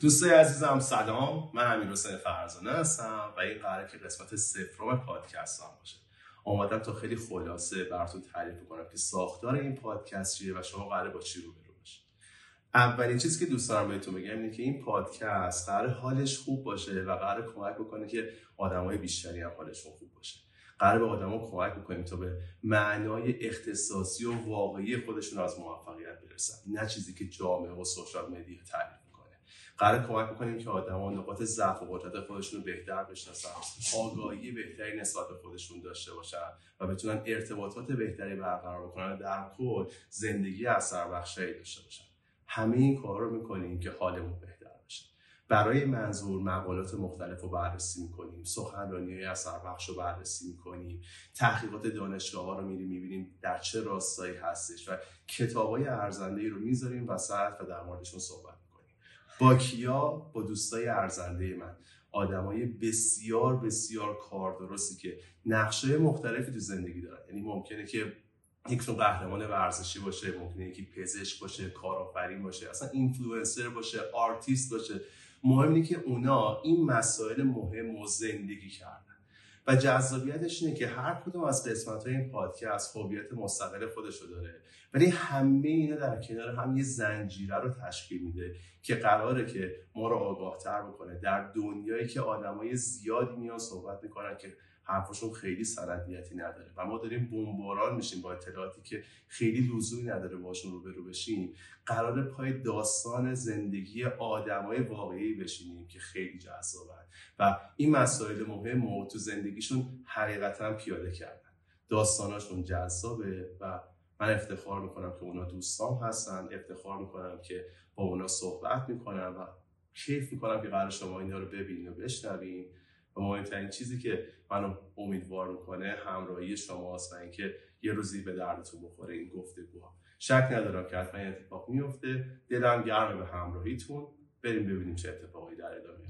دوستای عزیزم سلام. من امیر حسین فرزانه هستم و این قراره که قسمت سفرم پادکست هم باشه. آمدم تا خیلی خلاصه براتون تعریف کنم که ساختار این پادکست چیه و شما قراره با چی روبرو باشید. اولین چیزی که دوست دارم بهتون بگم اینه که این پادکست قرار حالش خوب باشه و قرار کمک بکنه که آدمای بیشتری هم حالشون خوب باشه. قرار به آدما کمک بکنیم تا به معنای اختصاصی و واقعی خودشون از موفقیت برسن. نه چیزی که جامعه و سوشال مدیا تعریف قرار کمک بکنیم که آدما نقاط ضعف و قدرت خودشون رو بهتر بشناسن. آگاهی بهتری نسبت به خودشون داشته باشن و بتونن ارتباطات بهتری برقرار بکنن در کل زندگی اثر بخشی داشته باشن. همه این کار رو می‌کنیم که حالمون بهتر بشه. برای منظور مقالات مختلف رو بررسی می‌کنیم سخنرانی های اثر بخش رو بررسی می‌کنیم تحقیقات دانشگاه ها رو میریم می‌بینیم در چه راستایی هستش و کتاب های ارزنده رو می‌ذاریم وسط و در موردشون صحبت با کیا؟ با دوستای ارزنده من. آدمای بسیار بسیار کار درستی که نقش‌های مختلفی تو زندگی دارن. یعنی ممکنه که یکشون قهرمان ورزشی باشه ممکنه یکی پزشک باشه کارآفرین باشه اصلا اینفلوئنسر باشه آرتیست باشه. مهم اینه که اونا این مسائل مهم و زندگی کردن. و جذابیتش اینه که هر کدوم از قسمت های این پادکست هویت مستقل خودش رو داره. ولی همه اینا در کنار هم یه زنجیره رو تشکیل میده که قراره که ما رو آگاه تر بکنه. در دنیایی که آدمای زیادی میان صحبت می‌کنن که حرفشون خیلی سندیتی نداره و ما داریم بمباران میشیم با اطلاعاتی که خیلی لزومی نداره باشون رو بشیم قرار پای داستان زندگی آدمای واقعی بشینیم که خیلی جذابه و این مسائل مهم رو تو زندگیشون حقیقتا پیاده کردن. داستاناشون جذابه و من افتخار می‌کنم که اونا دوستان هستن افتخار می‌کنم که با اونا صحبت می‌کنم و کیف می‌کنم که قرار شما اینا رو ببینید و بشنوین. و مهمترین چیزی که منو امیدوار می‌کنه همراهی شماست و اینکه یه روزی به دردتون بخوره این گفتگوها. شک ندارم که حتما اتفاق میفته دلم گرمه به همراهیتون. بریم ببینیم چه اتفاقی در ادامه